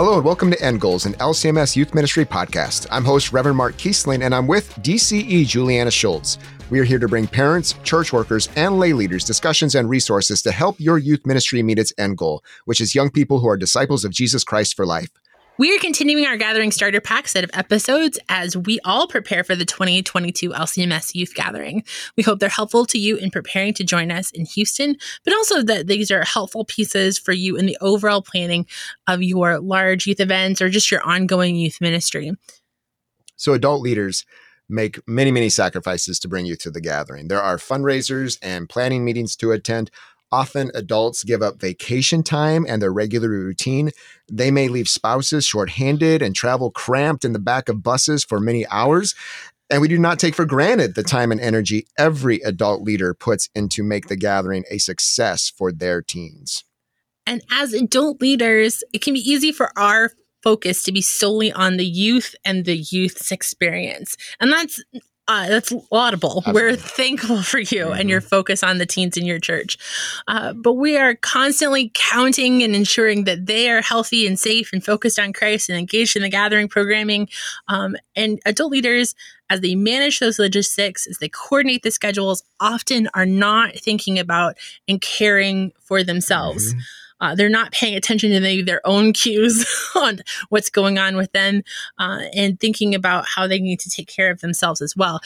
Hello and welcome to End Goals, an LCMS Youth Ministry podcast. I'm host Reverend Mark Kiesling, and I'm with DCE Julianna Shults. We are here to bring parents, church workers, and lay leaders discussions and resources to help your youth ministry meet its end goal, which is young people who are disciples of Jesus Christ for life. We are continuing our Gathering Starter Pack set of episodes as we all prepare for the 2022 LCMS Youth Gathering. We hope they're helpful to you in preparing to join us in Houston, but also that these are helpful pieces for you in the overall planning of your large youth events or just your ongoing youth ministry. So, adult leaders make many, many sacrifices to bring you to the gathering. There are fundraisers and planning meetings to attend, Often adults give up vacation time and their regular routine. They may leave spouses shorthanded and travel cramped in the back of buses for many hours. And we do not take for granted the time and energy every adult leader puts into make the gathering a success for their teens. And as adult leaders, it can be easy for our focus to be solely on the youth and the youth's experience. And that's uh, that's laudable. Absolutely. We're thankful for you mm-hmm. and your focus on the teens in your church. Uh, but we are constantly counting and ensuring that they are healthy and safe and focused on Christ and engaged in the gathering programming. Um, and adult leaders, as they manage those logistics, as they coordinate the schedules, often are not thinking about and caring for themselves. Mm-hmm. Uh, they're not paying attention to maybe their own cues on what's going on with them uh, and thinking about how they need to take care of themselves as well.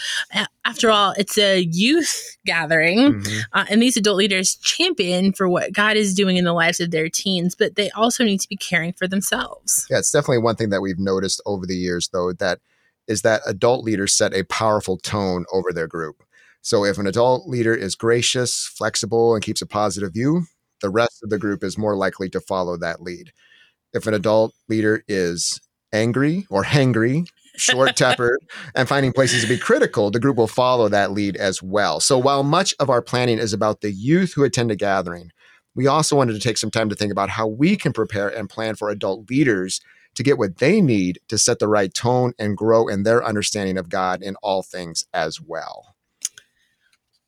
After all, it's a youth gathering, mm-hmm. uh, and these adult leaders champion for what God is doing in the lives of their teens, but they also need to be caring for themselves. Yeah, it's definitely one thing that we've noticed over the years, though, that is that adult leaders set a powerful tone over their group. So if an adult leader is gracious, flexible, and keeps a positive view, the rest of the group is more likely to follow that lead. If an adult leader is angry or hangry, short tempered, and finding places to be critical, the group will follow that lead as well. So while much of our planning is about the youth who attend a gathering, we also wanted to take some time to think about how we can prepare and plan for adult leaders to get what they need to set the right tone and grow in their understanding of God in all things as well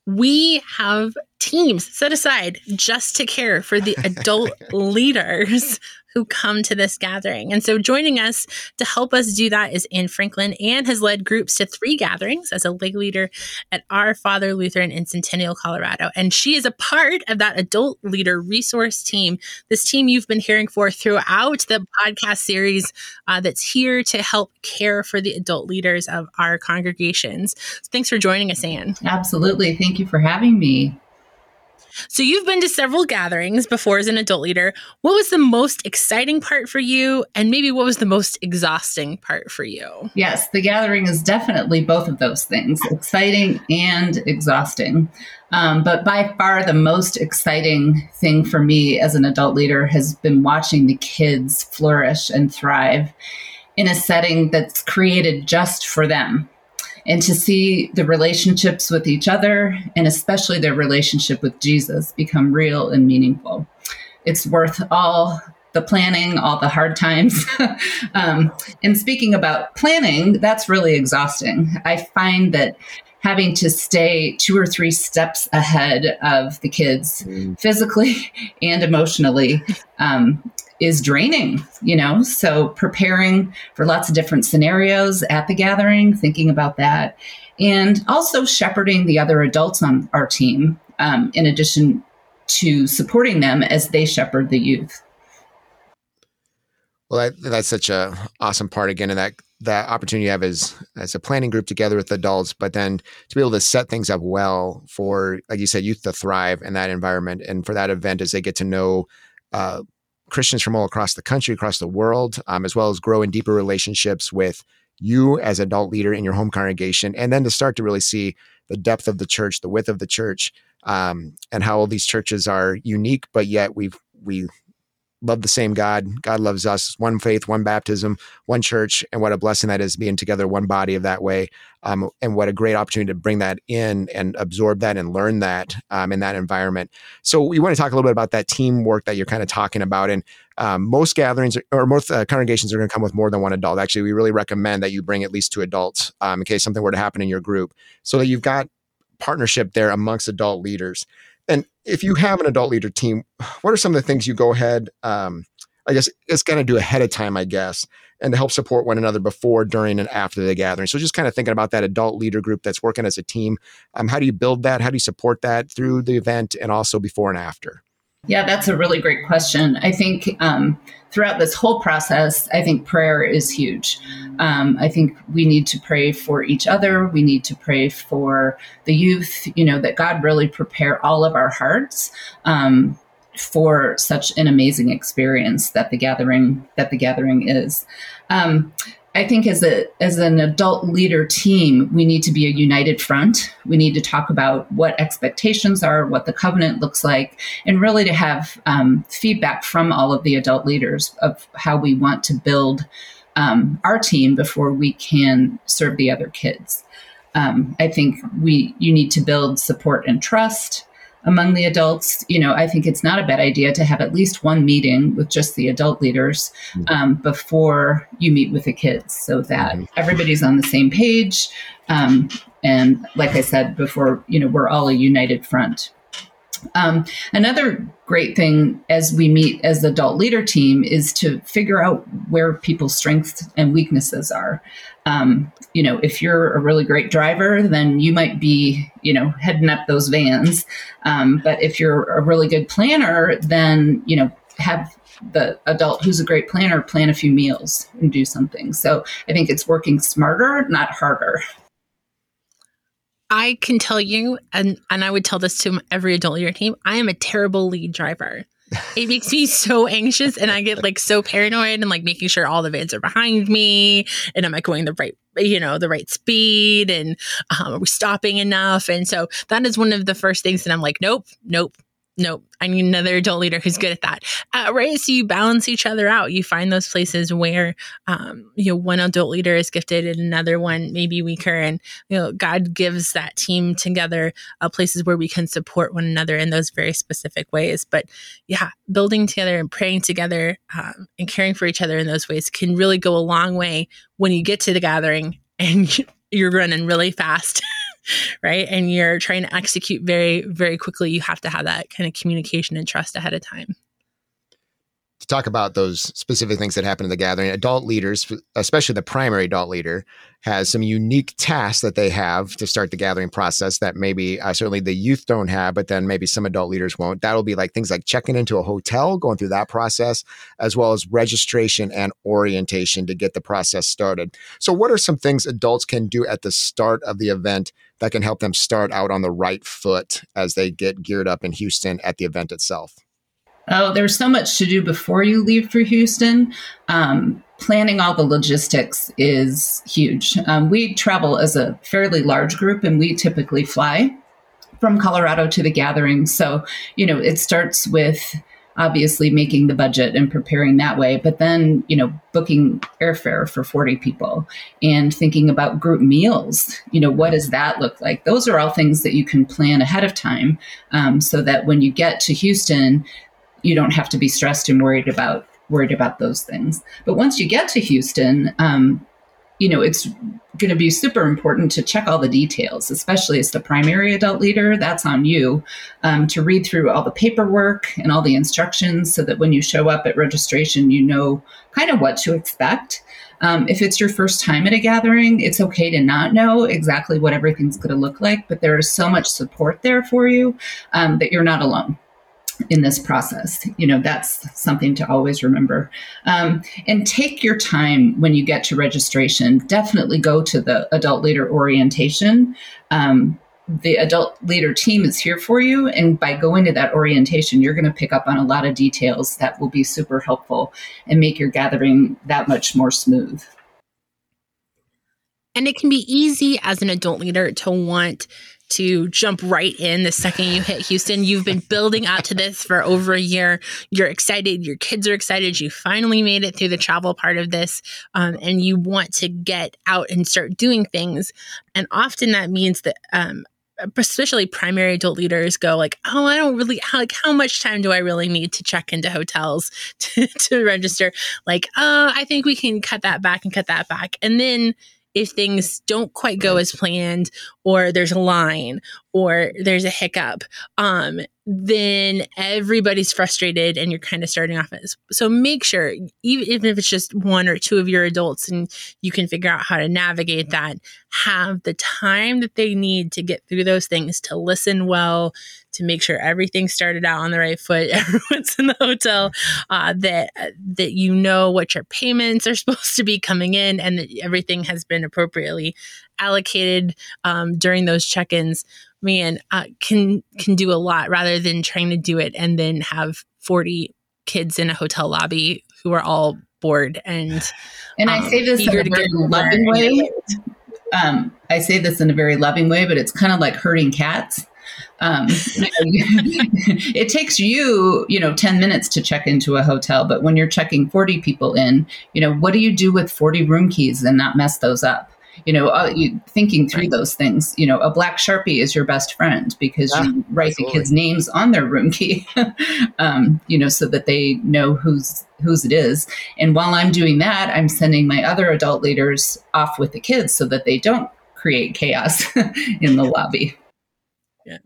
we have teams set aside just to care for the adult leaders who come to this gathering. And so joining us to help us do that is Anne Franklin. Anne has led groups to three gatherings as a lay leader at Our Father Lutheran in Centennial, Colorado. And she is a part of that adult leader resource team, this team you've been hearing for throughout the podcast series uh, that's here to help care for the adult leaders of our congregations. So thanks for joining us, Anne. Absolutely. Thank you for having me. So you've been to several gatherings before as an adult leader. What was the most exciting part for you? And maybe what was the most exhausting part for you? Yes, the gathering is definitely both of those things exciting and exhausting. Um, but by far, the most exciting thing for me as an adult leader has been watching the kids flourish and thrive in a setting that's created just for them and to see the relationships with each other and especially their relationship with Jesus become real and meaningful. It's worth all the planning, all the hard times. um, and speaking about planning, that's really exhausting. I find that having to stay two or three steps ahead of the kids mm. physically and emotionally um, is draining, you know? So preparing for lots of different scenarios at the gathering, thinking about that, and also shepherding the other adults on our team, um, in addition to supporting them as they shepherd the youth. Well, that, that's such a awesome part again, and that that opportunity you have is as a planning group together with adults, but then to be able to set things up well for, like you said, youth to thrive in that environment, and for that event as they get to know uh, Christians from all across the country, across the world, um, as well as grow in deeper relationships with you as adult leader in your home congregation, and then to start to really see the depth of the church, the width of the church, um, and how all these churches are unique, but yet we've we love the same God. God loves us. One faith, one baptism, one church, and what a blessing that is being together, one body of that way. Um, and what a great opportunity to bring that in and absorb that and learn that um, in that environment. So we want to talk a little bit about that teamwork that you're kind of talking about. And um, most gatherings or most uh, congregations are going to come with more than one adult. Actually, we really recommend that you bring at least two adults um, in case something were to happen in your group, so that you've got partnership there amongst adult leaders. And if you have an adult leader team, what are some of the things you go ahead um, I guess it's going to do ahead of time, I guess, and to help support one another before, during, and after the gathering. So just kind of thinking about that adult leader group that's working as a team. Um, how do you build that? How do you support that through the event and also before and after? Yeah, that's a really great question. I think um, throughout this whole process, I think prayer is huge. Um, I think we need to pray for each other. We need to pray for the youth, you know, that God really prepare all of our hearts. Um, for such an amazing experience that the gathering that the gathering is. Um, I think as a as an adult leader team, we need to be a united front. We need to talk about what expectations are, what the covenant looks like, and really to have um, feedback from all of the adult leaders of how we want to build um, our team before we can serve the other kids. Um, I think we you need to build support and trust among the adults, you know, I think it's not a bad idea to have at least one meeting with just the adult leaders mm-hmm. um, before you meet with the kids so that mm-hmm. everybody's on the same page. Um, and like I said before, you know, we're all a united front. Um, another great thing as we meet as the adult leader team is to figure out where people's strengths and weaknesses are. Um, you know, if you're a really great driver, then you might be, you know, heading up those vans. Um, but if you're a really good planner, then, you know, have the adult who's a great planner plan a few meals and do something. So I think it's working smarter, not harder. I can tell you, and, and I would tell this to every adult in your team, I am a terrible lead driver. It makes me so anxious and I get like so paranoid and like making sure all the vans are behind me and am I going the right you know the right speed and um, are we stopping enough? And so that is one of the first things that I'm like nope nope nope, I need another adult leader who's good at that. Uh, right. So you balance each other out. You find those places where, um, you know, one adult leader is gifted and another one maybe weaker. And, you know, God gives that team together uh, places where we can support one another in those very specific ways. But yeah, building together and praying together um, and caring for each other in those ways can really go a long way when you get to the gathering and you're running really fast. right? And you're trying to execute very, very quickly, you have to have that kind of communication and trust ahead of time to talk about those specific things that happen in the gathering, adult leaders, especially the primary adult leader, has some unique tasks that they have to start the gathering process that maybe uh, certainly the youth don't have, but then maybe some adult leaders won't. That'll be like things like checking into a hotel, going through that process, as well as registration and orientation to get the process started. So, what are some things adults can do at the start of the event that can help them start out on the right foot as they get geared up in Houston at the event itself? Oh, there's so much to do before you leave for Houston. Um, planning all the logistics is huge. Um, we travel as a fairly large group and we typically fly from Colorado to the gathering. So, you know, it starts with obviously making the budget and preparing that way, but then, you know, booking airfare for 40 people and thinking about group meals. You know, what does that look like? Those are all things that you can plan ahead of time um, so that when you get to Houston, you don't have to be stressed and worried about worried about those things. But once you get to Houston, um, you know, it's going to be super important to check all the details, especially as the primary adult leader. That's on you um, to read through all the paperwork and all the instructions so that when you show up at registration, you know kind of what to expect. Um, if it's your first time at a gathering, it's okay to not know exactly what everything's going to look like, but there is so much support there for you um, that you're not alone in this process. You know, that's something to always remember. Um, and take your time when you get to registration. Definitely go to the adult leader orientation. Um, the adult leader team is here for you. And by going to that orientation, you're going to pick up on a lot of details that will be super helpful and make your gathering that much more smooth. And it can be easy as an adult leader to want to jump right in the second you hit Houston. You've been building up to this for over a year. You're excited. Your kids are excited. You finally made it through the travel part of this, um, and you want to get out and start doing things. And often that means that. Um, especially primary adult leaders go like oh i don't really like how much time do i really need to check into hotels to, to register like uh i think we can cut that back and cut that back and then if things don't quite go as planned or there's a line or there's a hiccup um then everybody's frustrated and you're kind of starting off as so make sure even, even if it's just one or two of your adults and you can figure out how to navigate that have the time that they need to get through those things to listen well to make sure everything started out on the right foot everyone's in the hotel uh, that that you know what your payments are supposed to be coming in and that everything has been appropriately allocated um, during those check-ins man uh, can can do a lot rather than trying to do it and then have 40 kids in a hotel lobby who are all bored and and I um, say this in a very loving way. Um, I say this in a very loving way, but it's kind of like herding cats. Um, it takes you, you know, 10 minutes to check into a hotel, but when you're checking 40 people in, you know, what do you do with 40 room keys and not mess those up? you know, uh, you, thinking through those things. You know, a black sharpie is your best friend because yeah, you write absolutely. the kids' names on their room key, um, you know, so that they know whose whose it is. And while I'm doing that, I'm sending my other adult leaders off with the kids so that they don't create chaos in the lobby. Yeah.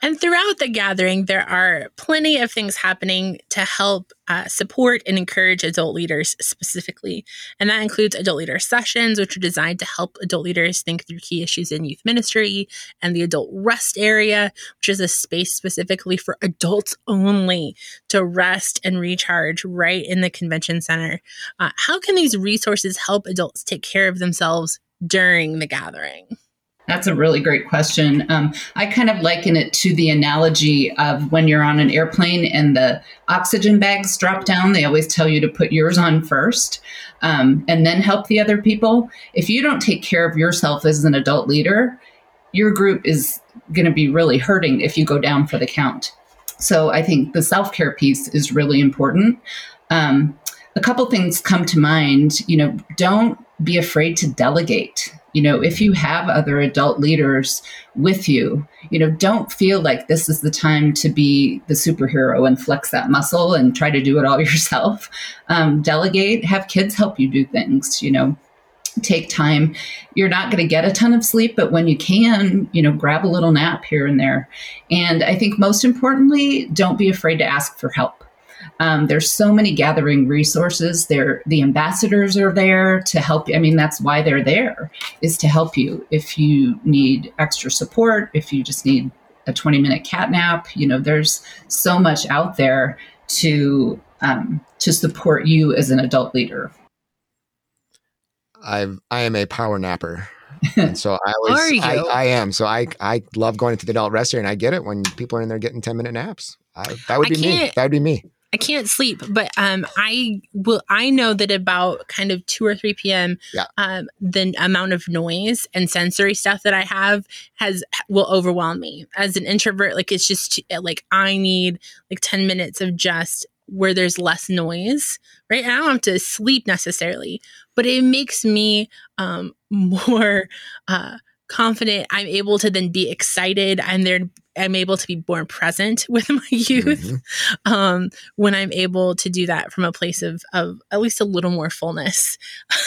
And throughout the gathering, there are plenty of things happening to help uh, support and encourage adult leaders specifically. And that includes adult leader sessions, which are designed to help adult leaders think through key issues in youth ministry, and the adult rest area, which is a space specifically for adults only to rest and recharge right in the convention center. Uh, how can these resources help adults take care of themselves during the gathering? That's a really great question. Um, I kind of liken it to the analogy of when you're on an airplane and the oxygen bags drop down. They always tell you to put yours on first um, and then help the other people. If you don't take care of yourself as an adult leader, your group is going to be really hurting if you go down for the count. So I think the self care piece is really important. Um, a couple things come to mind. You know, don't be afraid to delegate. You know if you have other adult leaders with you you know don't feel like this is the time to be the superhero and flex that muscle and try to do it all yourself. Um, delegate have kids help you do things you know. Take time. You're not going to get a ton of sleep but when you can you know grab a little nap here and there. And i think most importantly don't be afraid to ask for help um, there's so many gathering resources. There, the ambassadors are there to help. You. I mean, that's why they're there is to help you if you need extra support. If you just need a 20 minute cat nap, you know, there's so much out there to um, to support you as an adult leader. I I am a power napper. And so I always I, I, am. So I I love going into the adult rest area and I get it when people are in there getting 10 minute naps. I, that would be me. That would be me. I can't sleep, but um, I will. I know that about kind of two or three p.m. Yeah. Um, the amount of noise and sensory stuff that I have has will overwhelm me as an introvert. Like it's just like I need like ten minutes of just where there's less noise, right? And I don't have to sleep necessarily, but it makes me um, more uh, confident. I'm able to then be excited. I'm there I'm able to be more present with my youth mm-hmm. um, when I'm able to do that from a place of, of at least a little more fullness.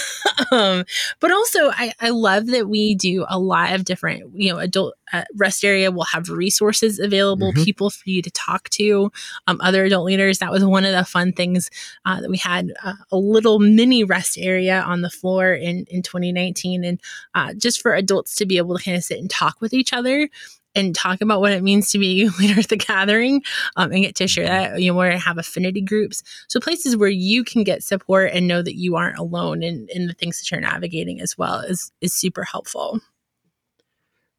um, but also, I, I love that we do a lot of different, you know, adult uh, rest area will have resources available, mm-hmm. people for you to talk to, um, other adult leaders. That was one of the fun things uh, that we had uh, a little mini rest area on the floor in, in 2019. And uh, just for adults to be able to kind of sit and talk with each other and talk about what it means to be a leader at the gathering um, and get to share that. You know, where I have affinity groups. So places where you can get support and know that you aren't alone in, in the things that you're navigating as well is, is super helpful.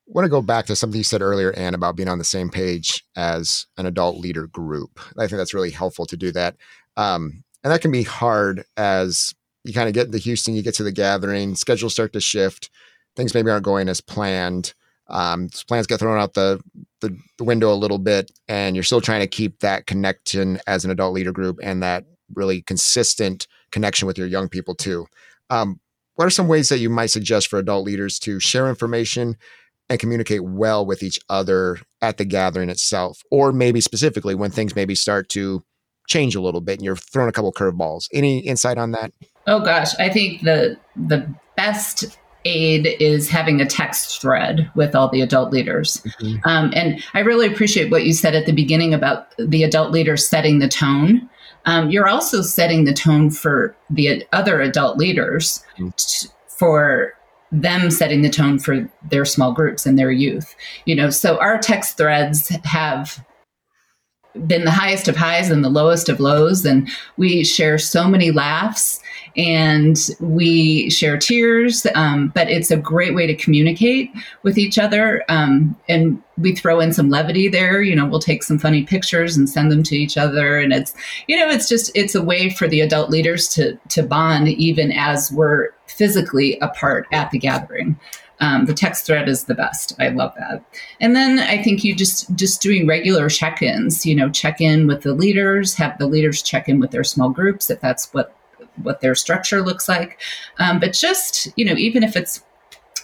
I want to go back to something you said earlier, Anne, about being on the same page as an adult leader group. I think that's really helpful to do that. Um, and that can be hard as you kind of get into Houston, you get to the gathering, schedules start to shift, things maybe aren't going as planned um, plans get thrown out the, the, the window a little bit, and you're still trying to keep that connection as an adult leader group and that really consistent connection with your young people too. Um, what are some ways that you might suggest for adult leaders to share information and communicate well with each other at the gathering itself, or maybe specifically when things maybe start to change a little bit and you're throwing a couple curveballs? Any insight on that? Oh gosh, I think the the best aid is having a text thread with all the adult leaders. Mm-hmm. Um, and I really appreciate what you said at the beginning about the adult leaders setting the tone. Um, you're also setting the tone for the other adult leaders mm-hmm. t- for them setting the tone for their small groups and their youth. You know, so our text threads have been the highest of highs and the lowest of lows. And we share so many laughs and we share tears. Um, but it's a great way to communicate with each other. Um, and we throw in some levity there. You know, we'll take some funny pictures and send them to each other. And it's, you know, it's just, it's a way for the adult leaders to, to bond even as we're physically apart at the gathering. Um, the text thread is the best. I love that. And then I think you just just doing regular check-ins. You know, check in with the leaders, have the leaders check in with their small groups if that's what what their structure looks like. Um, but just you know, even if it's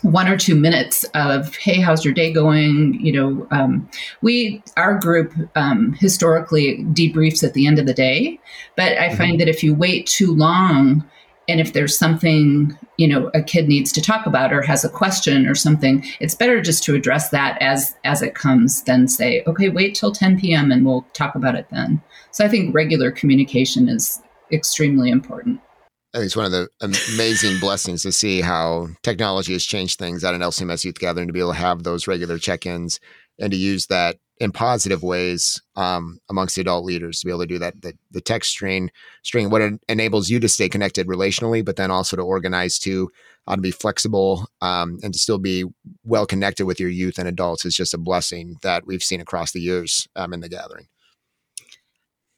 one or two minutes of hey how's your day going you know um, we our group um, historically debriefs at the end of the day but i mm-hmm. find that if you wait too long and if there's something you know a kid needs to talk about or has a question or something it's better just to address that as as it comes than say okay wait till 10 p.m and we'll talk about it then. So i think regular communication is extremely important. I think it's one of the amazing blessings to see how technology has changed things. At an LCMS youth gathering to be able to have those regular check-ins and to use that in positive ways um, amongst the adult leaders to be able to do that. The, the text string, string, what enables you to stay connected relationally, but then also to organize to, uh, to be flexible um, and to still be well connected with your youth and adults is just a blessing that we've seen across the years um, in the gathering.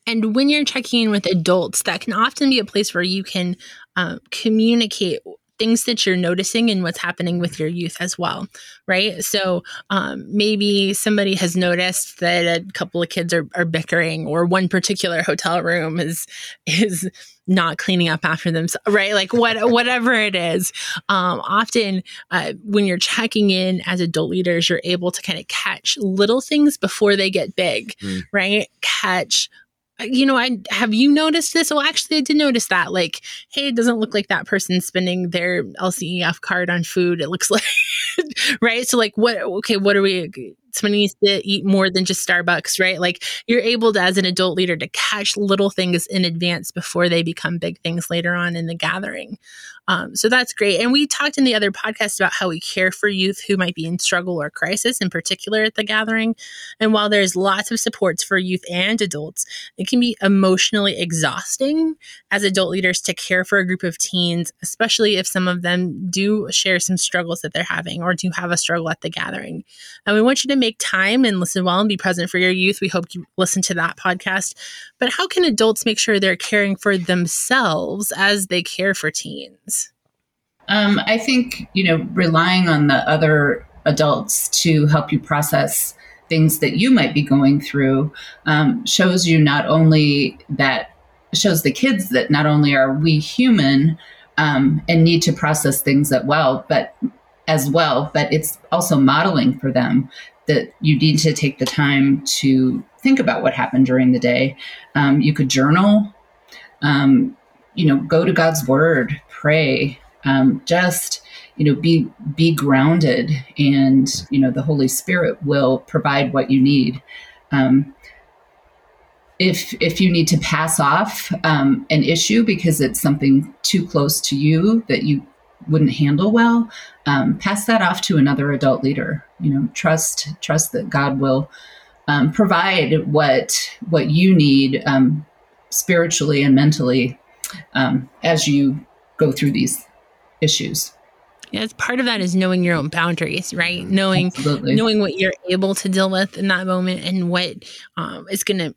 And when you're checking in with adults, that can often be a place where you can uh, communicate things that you're noticing and what's happening with your youth as well, right? So um, maybe somebody has noticed that a couple of kids are, are bickering, or one particular hotel room is is not cleaning up after themselves, right? Like what whatever it is. Um, often, uh, when you're checking in as adult leaders, you're able to kind of catch little things before they get big, mm. right? Catch Uh, you know, I have you noticed this? Well, actually, I did notice that. Like, hey, it doesn't look like that person's spending their LCEF card on food. It looks like, right? So, like, what? Okay, what are we? Uh, somebody needs to eat more than just Starbucks, right? Like you're able to, as an adult leader, to catch little things in advance before they become big things later on in the gathering. Um, so that's great. And we talked in the other podcast about how we care for youth who might be in struggle or crisis, in particular at the gathering. And while there's lots of supports for youth and adults, it can be emotionally exhausting as adult leaders to care for a group of teens, especially if some of them do share some struggles that they're having or do have a struggle at the gathering. And we want you to make time and listen well and be present for your youth. We hope you listen to that podcast. But how can adults make sure they're caring for themselves as they care for teens? Um, I think, you know, relying on the other adults to help you process things that you might be going through um, shows you not only that, shows the kids that not only are we human um, and need to process things that well, but as well, but it's also modeling for them that you need to take the time to think about what happened during the day. Um, you could journal, um, you know, go to God's Word, pray, um, just you know, be be grounded, and you know, the Holy Spirit will provide what you need. Um, if if you need to pass off um, an issue because it's something too close to you that you wouldn't handle well, um, pass that off to another adult leader. You know, trust trust that God will um, provide what what you need um, spiritually and mentally um, as you go through these issues. Yeah, it's part of that is knowing your own boundaries, right? Knowing Absolutely. knowing what you're able to deal with in that moment and what um, is going to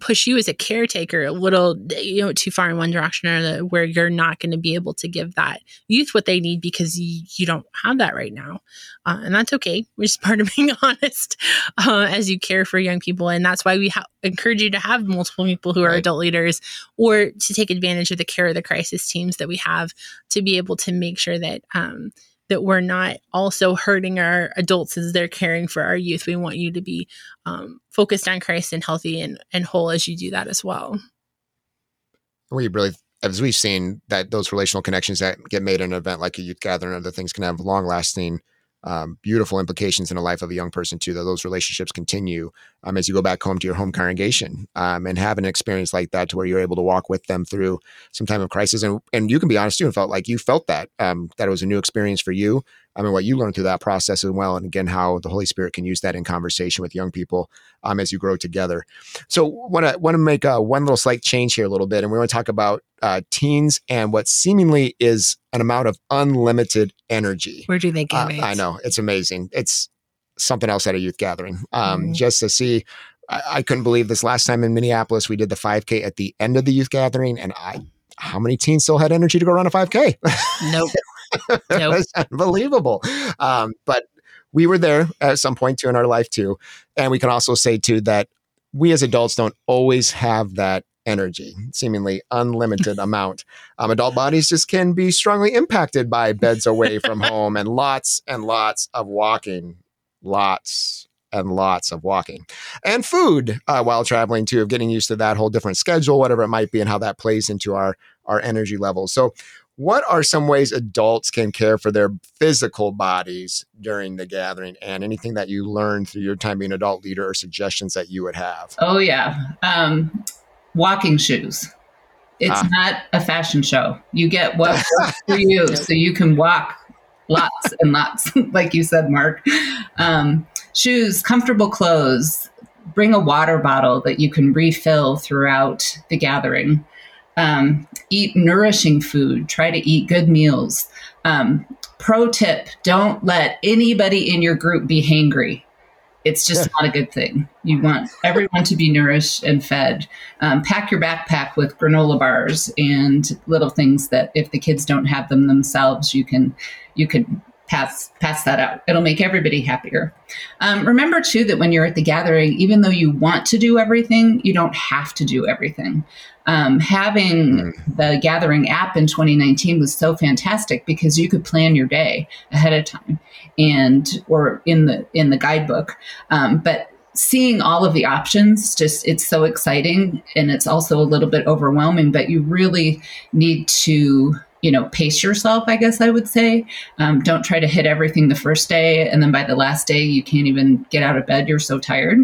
push you as a caretaker a little you know too far in one direction or the, where you're not going to be able to give that youth what they need because you, you don't have that right now. Uh, and that's okay. Which is part of being honest uh, as you care for young people. And that's why we ha- encourage you to have multiple people who are right. adult leaders or to take advantage of the care of the crisis teams that we have to be able to make sure that um, that we're not also hurting our adults as they're caring for our youth. We want you to be um, focused on Christ and healthy and, and whole as you do that as well. We really as we've seen that those relational connections that get made in an event like a youth gathering and other things can have long lasting um, beautiful implications in the life of a young person too that those relationships continue um, as you go back home to your home congregation um, and have an experience like that to where you're able to walk with them through some time of crisis. And and you can be honest too and felt like you felt that um, that it was a new experience for you I mean, what you learned through that process as well, and again, how the Holy Spirit can use that in conversation with young people um, as you grow together. So, want to want to make uh, one little slight change here a little bit, and we want to talk about uh, teens and what seemingly is an amount of unlimited energy. Where do they get uh, it? I know it's amazing. It's something else at a youth gathering. Um, Mhm. Just to see, I, I couldn't believe this last time in Minneapolis we did the 5K at the end of the youth gathering, and I. How many teens still had energy to go run a 5K? Nope. Nope. That's unbelievable. Um, but we were there at some point too in our life too. And we can also say too that we as adults don't always have that energy, seemingly unlimited amount. Um, adult bodies just can be strongly impacted by beds away from home and lots and lots of walking, lots and lots of walking and food uh, while traveling too of getting used to that whole different schedule whatever it might be and how that plays into our our energy levels so what are some ways adults can care for their physical bodies during the gathering and anything that you learned through your time being an adult leader or suggestions that you would have Oh yeah, um, walking shoes. It's Ah. not a fashion show. You get what works for you, so you can walk lots and lots, like you said, Mark. Um, shoes, comfortable clothes. Bring a water bottle that you can refill throughout the gathering. Um, eat nourishing food. Try to eat good meals. Um, pro tip: Don't let anybody in your group be hangry it's just not a good thing. You want everyone to be nourished and fed. Um, pack your backpack with granola bars and little things that if the kids don't have them themselves, you can you can pass pass that out. It'll make everybody happier. Um, remember too that when you're at the gathering, even though you want to do everything, you don't have to do everything. Um, having the gathering app in 2019 was so fantastic because you could plan your day ahead of time and or in the in the guidebook um, but seeing all of the options just it's so exciting and it's also a little bit overwhelming but you really need to you know pace yourself i guess i would say. Um, don't try to hit everything the first day and then by the last day you can't even get out of bed you're so tired.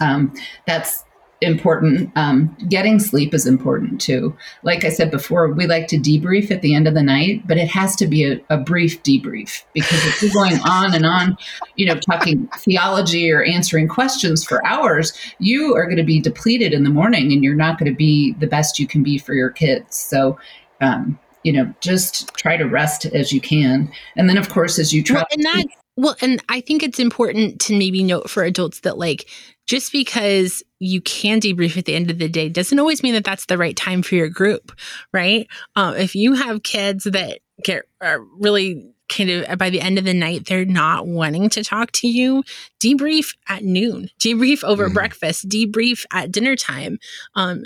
Um, that's important. Um, getting sleep is important too. Like i said before we like to debrief at the end of the night but it has to be a, a brief debrief because if you're going on and on you know talking theology or answering questions for hours you are going to be depleted in the morning and you're not going to be the best you can be for your kids. So um, you know just try to rest as you can and then of course as you Well, and that well, and I think it's important to maybe note for adults that like just because you can debrief at the end of the day doesn't always mean that that's the right time for your group, right? Um, if you have kids that get are really kind of by the end of the night they're not wanting to talk to you debrief at noon debrief over Mhm. breakfast debrief at dinner time um,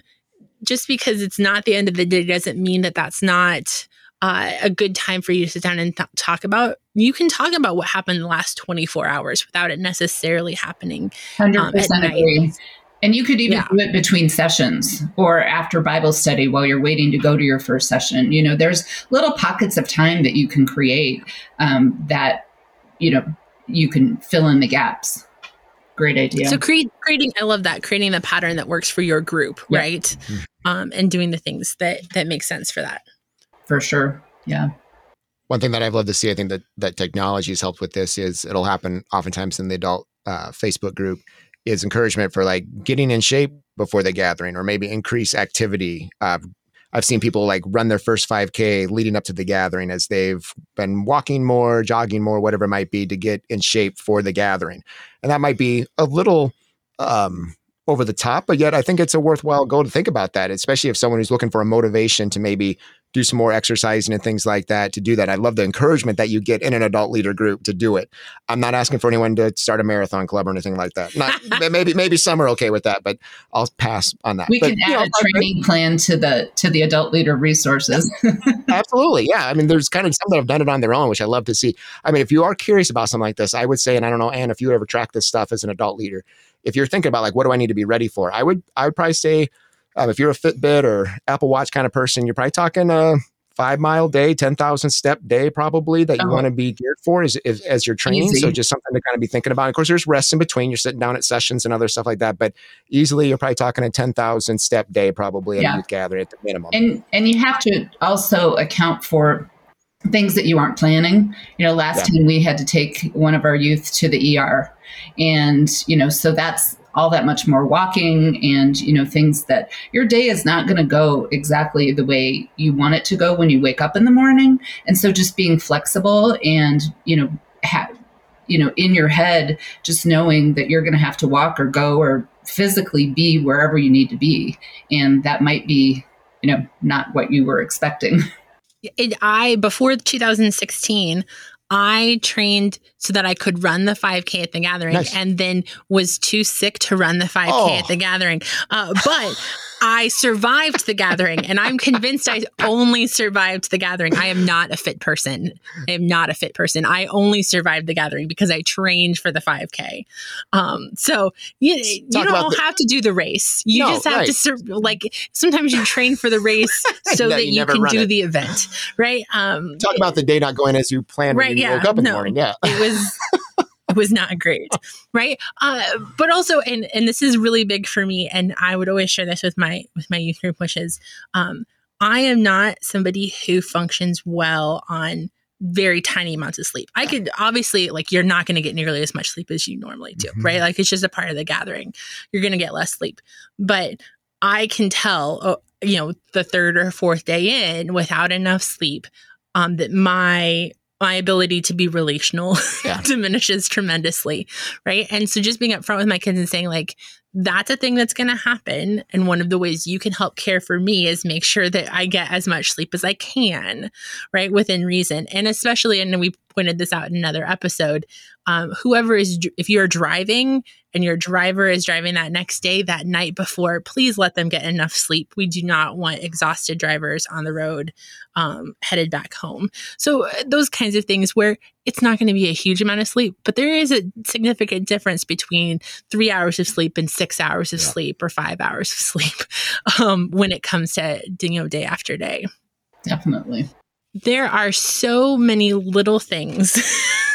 just because it's not the end of the day doesn't mean that that's not uh, a good time for you to sit down and th- talk about. You can talk about what happened the last 24 hours without it necessarily happening. Hundred um, at percent night. agree. And you could even Yeah. do it between sessions or after Bible study while you're waiting to go to your first session. You know, there's little pockets of time that you can create um, that you know you can fill in the gaps. Great idea. So create, creating, I love that creating the pattern that works for your group, Yeah. right? Um, and doing the things that that make sense for that. for sure. Yeah. one thing that I've loved to see, I think that that technology has helped with this is it'll happen oftentimes in the adult uh, Facebook group is encouragement for like getting in shape before the gathering or maybe increase activity. Uh, I've seen people like run their first 5K leading up to the gathering as they've been walking more, jogging more, whatever it might be to get in shape for the gathering. And that might be a little um, over the top, but yet I think it's a worthwhile goal to think about that, especially if someone who's looking for a motivation to maybe do some more exercising and things like that to do that. I love the encouragement that you get in an adult leader group to do it. I'm not asking for anyone to start a marathon club or anything like that. Not maybe maybe some are okay with that, but I'll pass on that. We But, can add know, a training plan to the to the adult leader resources. Absolutely. Yeah. I mean, there's kind of some that have done it on their own, which I love to see. I mean, if you are curious about something like this, I would say, and I don't know, Anne, if you ever track this stuff as an adult leader, if you're thinking about like, what do I need to be ready for? I would, I would probably say Um, if you're a Fitbit or Apple Watch kind of person, you're probably talking a five mile day, 10,000 step day, probably that you Oh. want to be geared for as, as, as you're training. So just something to kind of be thinking about. Of course, there's rests in between. You're sitting down at sessions and other stuff like that, but easily you're probably talking a 10,000 step day, probably at Yeah. a youth gathering at the minimum. and and you have to also account for things that you aren't planning you know last time we had to take one of our youth to the er and you know so that's all that much more walking and you know things that your day is not going to go exactly the way you want it to go when you wake up in the morning. And so just being flexible and you know you know in your head just knowing that you're going to have to walk or go or physically be wherever you need to be. And that might be you know not what you were expecting. It, I before 2016, I trained so that I could run the 5K at the gathering, Nice. and then was too sick to run the 5K Oh. at the gathering. Uh, but I survived the gathering, and I'm convinced I only survived the gathering. I am not a fit person. I am not a fit person. I only survived the gathering because I trained for the 5K. Um, so you, you don't the- have to do the race. You No, just have right. to sur- like. Sometimes you train for the race so No, that you you can do it. the event, right? Um, Talk about the day not going as you planned when Right, you yeah, woke up in the morning. Yeah. it was was not great right? Uh, but also and and this is really big for me and i would always share this with my with my youth group which is um i am not somebody who functions well on very tiny amounts of sleep. I could obviously like you're not going to get nearly as much sleep as you normally do Mhm. right? Like it's just a part of the gathering. You're going to get less sleep. But i can tell oh, you know the third or fourth day in without enough sleep um that my my ability to be relational Yeah. diminishes tremendously right and so just being upfront with my kids and saying like that's a thing that's going to happen and one of the ways you can help care for me is make sure that i get as much sleep as i can right within reason and especially and we pointed this out in another episode um, whoever is if you're driving and your driver is driving that next day that night before please let them get enough sleep. We do not want exhausted drivers on the road um, headed back home. So uh, those kinds of things where it's not going to be a huge amount of sleep but there is a significant difference between three hours of sleep and six hours of Yeah. sleep or five hours of sleep um, when it comes to you know day after day. Definitely. There are so many little things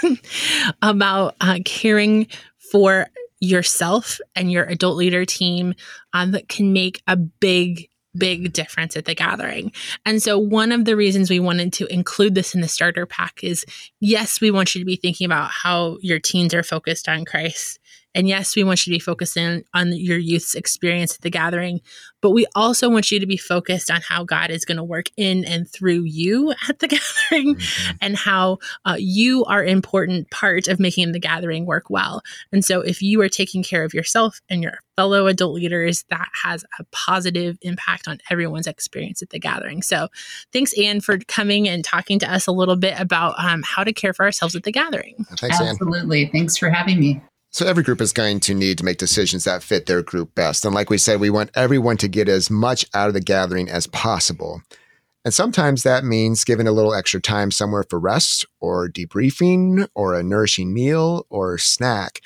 about uh, caring for yourself and your adult leader team um, that can make a big big difference at the gathering. And so one of the reasons we wanted to include this in the starter pack is yes we want you to be thinking about how your teens are focused on christ and yes we want you to be focusing on your youth's experience at the gathering but we also want you to be focused on how God is going to work in and through you at the gathering Mhm. and how uh, you are important part of making the gathering work well. And so if you are taking care of yourself and your fellow adult leaders, that has a positive impact on everyone's experience at the gathering. So thanks, Anne, for coming and talking to us a little bit about um, how to care for ourselves at the gathering. Thanks, Ann. absolutely thanks for having me So every group is going to need to make decisions that fit their group best. And like we said, we want everyone to get as much out of the gathering as possible. And sometimes that means giving a little extra time somewhere for rest or debriefing or a nourishing meal or snack.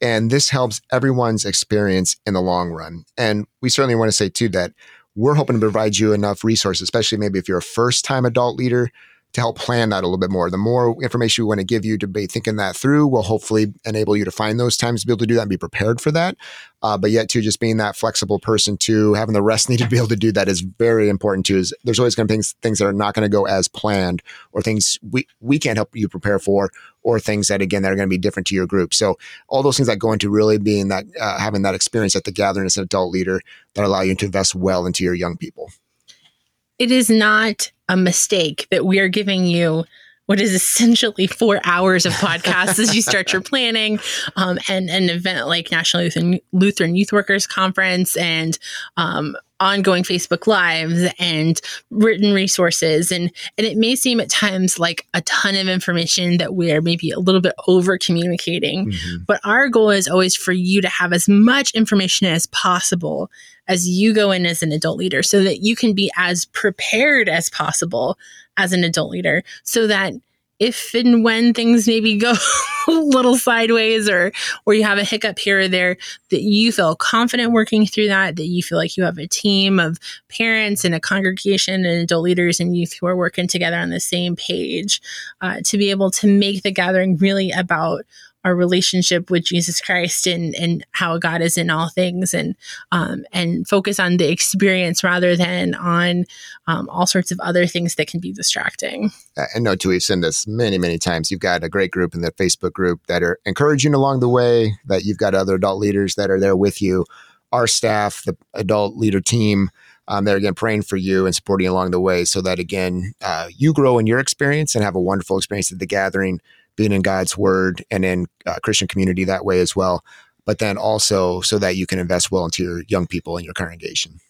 And this helps everyone's experience in the long run. And we certainly want to say too that we're hoping to provide you enough resources, especially maybe if you're a first time adult leader, to help plan that a little bit more. The more information we want to give you to be thinking that through will hopefully enable you to find those times to be able to do that and be prepared for that. Uh, but yet, too, just being that flexible person too, having the rest needed to be able to do that is very important too. Is there's always going to be things, things that are not going to go as planned, or things we we can't help you prepare for, or things that again that are going to be different to your group. So all those things that go into really being that uh, having that experience at the gathering as an adult leader that allow you to invest well into your young people. it is not a mistake that we are giving you what is essentially four hours of podcasts as you start your planning um, and an event like National Lutheran, Lutheran Youth Workers Conference and um, ongoing Facebook Lives and written resources. And, and it may seem at times like a ton of information that we're maybe a little bit over communicating. But our goal is always for you to have as much information as possible as you go in as an adult leader so that you can be as prepared as possible as an adult leader so that if and when things maybe go a little sideways or or you have a hiccup here or there that you feel confident working through that that you feel like you have a team of parents and a congregation and adult leaders and youth who are working together on the same page uh, to be able to make the gathering really about our relationship with Jesus Christ and and how God is in all things and um, and focus on the experience rather than on um, all sorts of other things that can be distracting. I know too. We've seen this many many times. You've got a great group in the Facebook group that are encouraging along the way. That you've got other adult leaders that are there with you. Our staff, the adult leader team. Um, they're again praying for you and supporting you along the way so that again uh, you grow in your experience and have a wonderful experience at the gathering being in God's word and in uh, Christian community that way as well. But then also so that you can invest well into your young people in your congregation.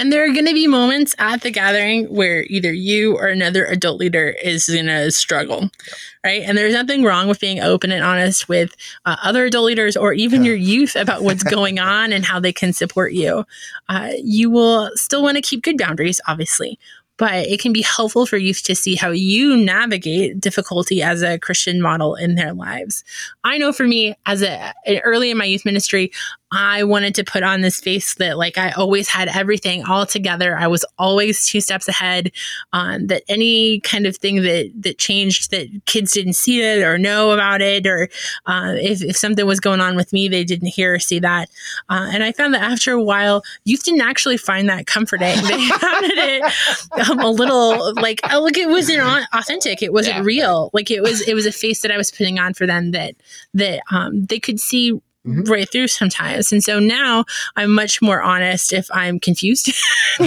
And there are going to be moments at the gathering where either you or another adult leader is going to struggle, yeah. right? And there's nothing wrong with being open and honest with uh, other adult leaders or even yeah. your youth about what's going on and how they can support you. Uh, you will still want to keep good boundaries, obviously, but it can be helpful for youth to see how you navigate difficulty as a Christian model in their lives. I know for me, as a early in my youth ministry, I wanted to put on this face that like I always had everything all together. I was always two steps ahead. Um, that any kind of thing that that changed, that kids didn't see it or know about it, or uh, if, if something was going on with me, they didn't hear or see that. Uh, and I found that after a while, youth didn't actually find that comforting. They found it um, a little like oh, look, it wasn't authentic. It wasn't yeah, real. Like it was it was a face that I was putting on for them that that um, they could see Mm-hmm. right through sometimes. And so now I'm much more honest if I'm confused.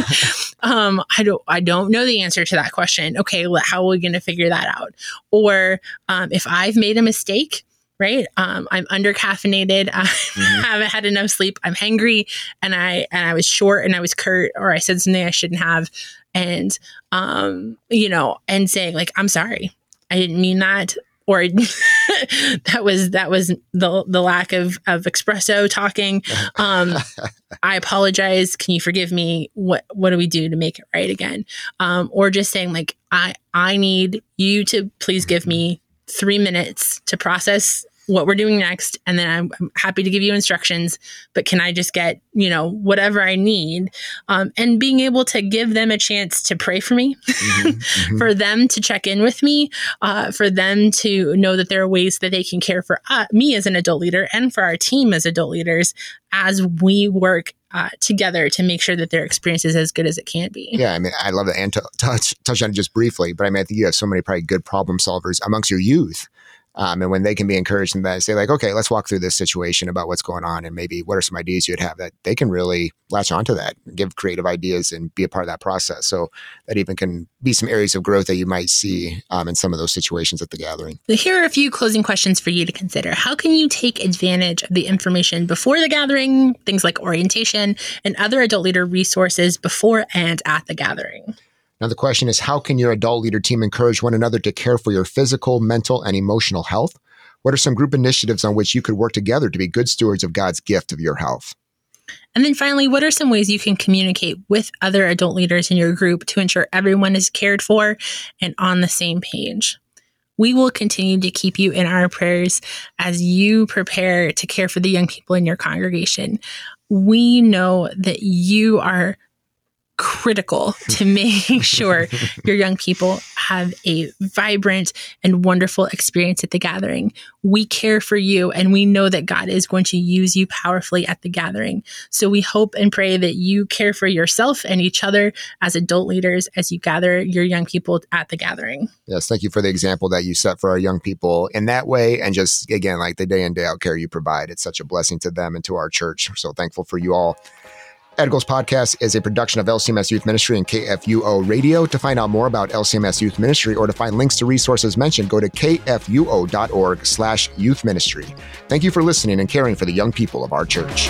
um, I don't I don't know the answer to that question. Okay, well, how are we going to figure that out? Or um, if I've made a mistake, right? Um, I'm under caffeinated. I mm-hmm. haven't had enough sleep. I'm hangry, and I and I was short, and I was curt, or I said something I shouldn't have, and um, you know, and saying like, I'm sorry. I didn't mean that or that was that was the the lack of of espresso talking. Um, I apologize. Can you forgive me? What what do we do to make it right again? Um, or just saying like I I need you to please give me three minutes to process what we're doing next and then I'm, I'm, happy to give you instructions but can i just get you know whatever i need um, and being able to give them a chance to pray for me mm-hmm, mm-hmm. for them to check in with me uh, for them to know that there are ways that they can care for uh, me as an adult leader and for our team as adult leaders as we work uh, together to make sure that their experience is as good as it can be. Yeah, I mean, I love that. And to touch touch on it just briefly, but I mean, I think you have so many probably good problem solvers amongst your youth um, and when they can be encouraged in that say like, okay, let's walk through this situation about what's going on and maybe what are some ideas you'd have that they can really latch onto that, give creative ideas and be a part of that process. So that even can be some areas of growth that you might see um, in some of those situations at the gathering. So here are a few closing questions for you to consider. How can you take advantage of the information before the gathering, things like orientation and other adult leader resources before and at the gathering? Now, the question is how can your adult leader team encourage one another to care for your physical, mental, and emotional health? What are some group initiatives on which you could work together to be good stewards of God's gift of your health? And then finally, what are some ways you can communicate with other adult leaders in your group to ensure everyone is cared for and on the same page? We will continue to keep you in our prayers as you prepare to care for the young people in your congregation. We know that you are critical to making sure your young people have a vibrant and wonderful experience at the gathering. We care for you and we know that God is going to use you powerfully at the gathering. So we hope and pray that you care for yourself and each other as adult leaders as you gather your young people at the gathering. Yes, thank you for the example that you set for our young people in that way and just again like the day in day out care you provide. It's such a blessing to them and to our church. We're So thankful for you all. Edgles Podcast is a production of LCMS Youth Ministry and KFUO Radio. To find out more about LCMS Youth Ministry or to find links to resources mentioned, go to kfuo.org slash youth ministry. Thank you for listening and caring for the young people of our church.